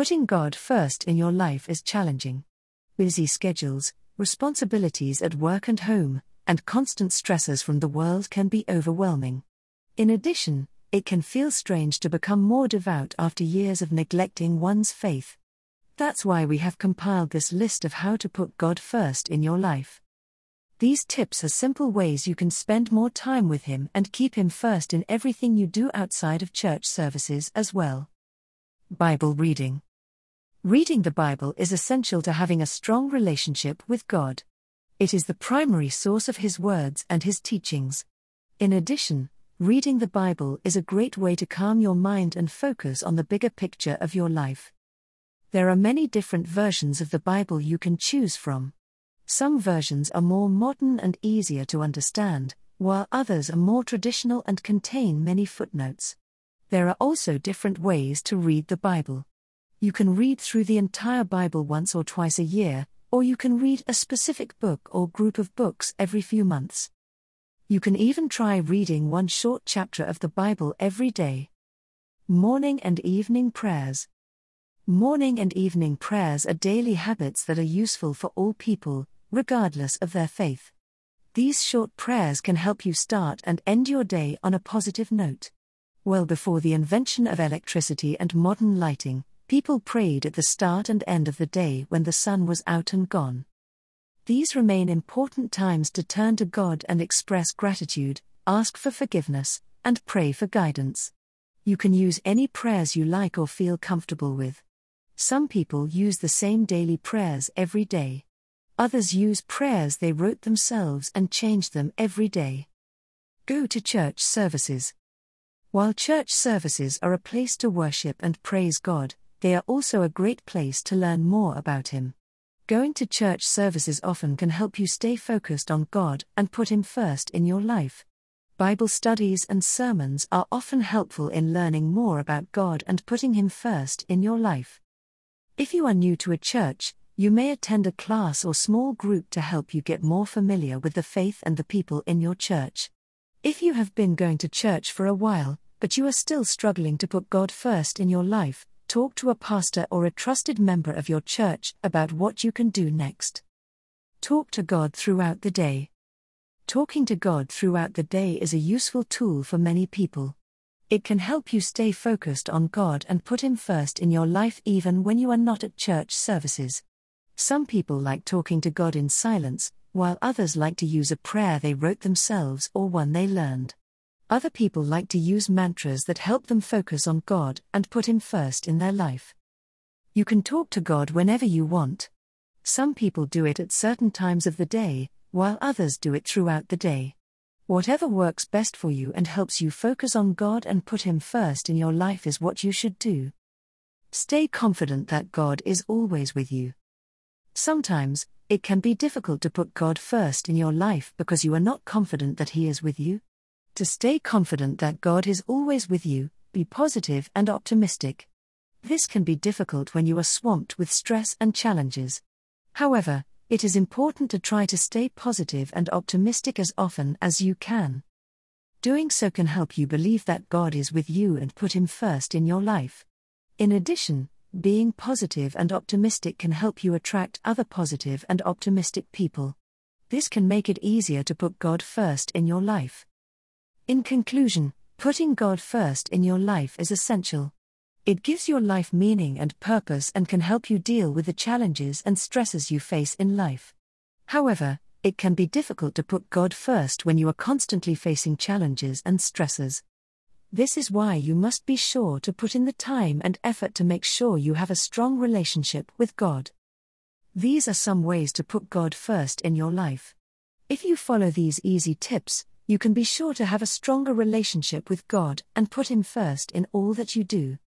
Putting God first in your life is challenging. Busy schedules, responsibilities at work and home, and constant stresses from the world can be overwhelming. In addition, it can feel strange to become more devout after years of neglecting one's faith. That's why we have compiled this list of how to put God first in your life. These tips are simple ways you can spend more time with Him and keep Him first in everything you do outside of church services as well. Bible reading. Reading the Bible is essential to having a strong relationship with God. It is the primary source of His words and His teachings. In addition, reading the Bible is a great way to calm your mind and focus on the bigger picture of your life. There are many different versions of the Bible you can choose from. Some versions are more modern and easier to understand, while others are more traditional and contain many footnotes. There are also different ways to read the Bible. You can read through the entire Bible once or twice a year, or you can read a specific book or group of books every few months. You can even try reading one short chapter of the Bible every day. Morning and evening prayers. Morning and evening prayers are daily habits that are useful for all people, regardless of their faith. These short prayers can help you start and end your day on a positive note. Well before the invention of electricity and modern lighting, people prayed at the start and end of the day when the sun was out and gone. These remain important times to turn to God and express gratitude, ask for forgiveness, and pray for guidance. You can use any prayers you like or feel comfortable with. Some people use the same daily prayers every day. Others use prayers they wrote themselves and change them every day. Go to church services. While church services are a place to worship and praise God, they are also a great place to learn more about Him. Going to church services often can help you stay focused on God and put Him first in your life. Bible studies and sermons are often helpful in learning more about God and putting Him first in your life. If you are new to a church, you may attend a class or small group to help you get more familiar with the faith and the people in your church. If you have been going to church for a while, but you are still struggling to put God first in your life, talk to a pastor or a trusted member of your church about what you can do next. Talk to God throughout the day. Talking to God throughout the day is a useful tool for many people. It can help you stay focused on God and put Him first in your life even when you are not at church services. Some people like talking to God in silence, while others like to use a prayer they wrote themselves or one they learned. Other people like to use mantras that help them focus on God and put Him first in their life. You can talk to God whenever you want. Some people do it at certain times of the day, while others do it throughout the day. Whatever works best for you and helps you focus on God and put Him first in your life is what you should do. Stay confident that God is always with you. Sometimes, it can be difficult to put God first in your life because you are not confident that He is with you. To stay confident that God is always with you, be positive and optimistic. This can be difficult when you are swamped with stress and challenges. However, it is important to try to stay positive and optimistic as often as you can. Doing so can help you believe that God is with you and put Him first in your life. In addition, being positive and optimistic can help you attract other positive and optimistic people. This can make it easier to put God first in your life. In conclusion, putting God first in your life is essential. It gives your life meaning and purpose and can help you deal with the challenges and stresses you face in life. However, it can be difficult to put God first when you are constantly facing challenges and stresses. This is why you must be sure to put in the time and effort to make sure you have a strong relationship with God. These are some ways to put God first in your life. If you follow these easy tips, you can be sure to have a stronger relationship with God and put Him first in all that you do.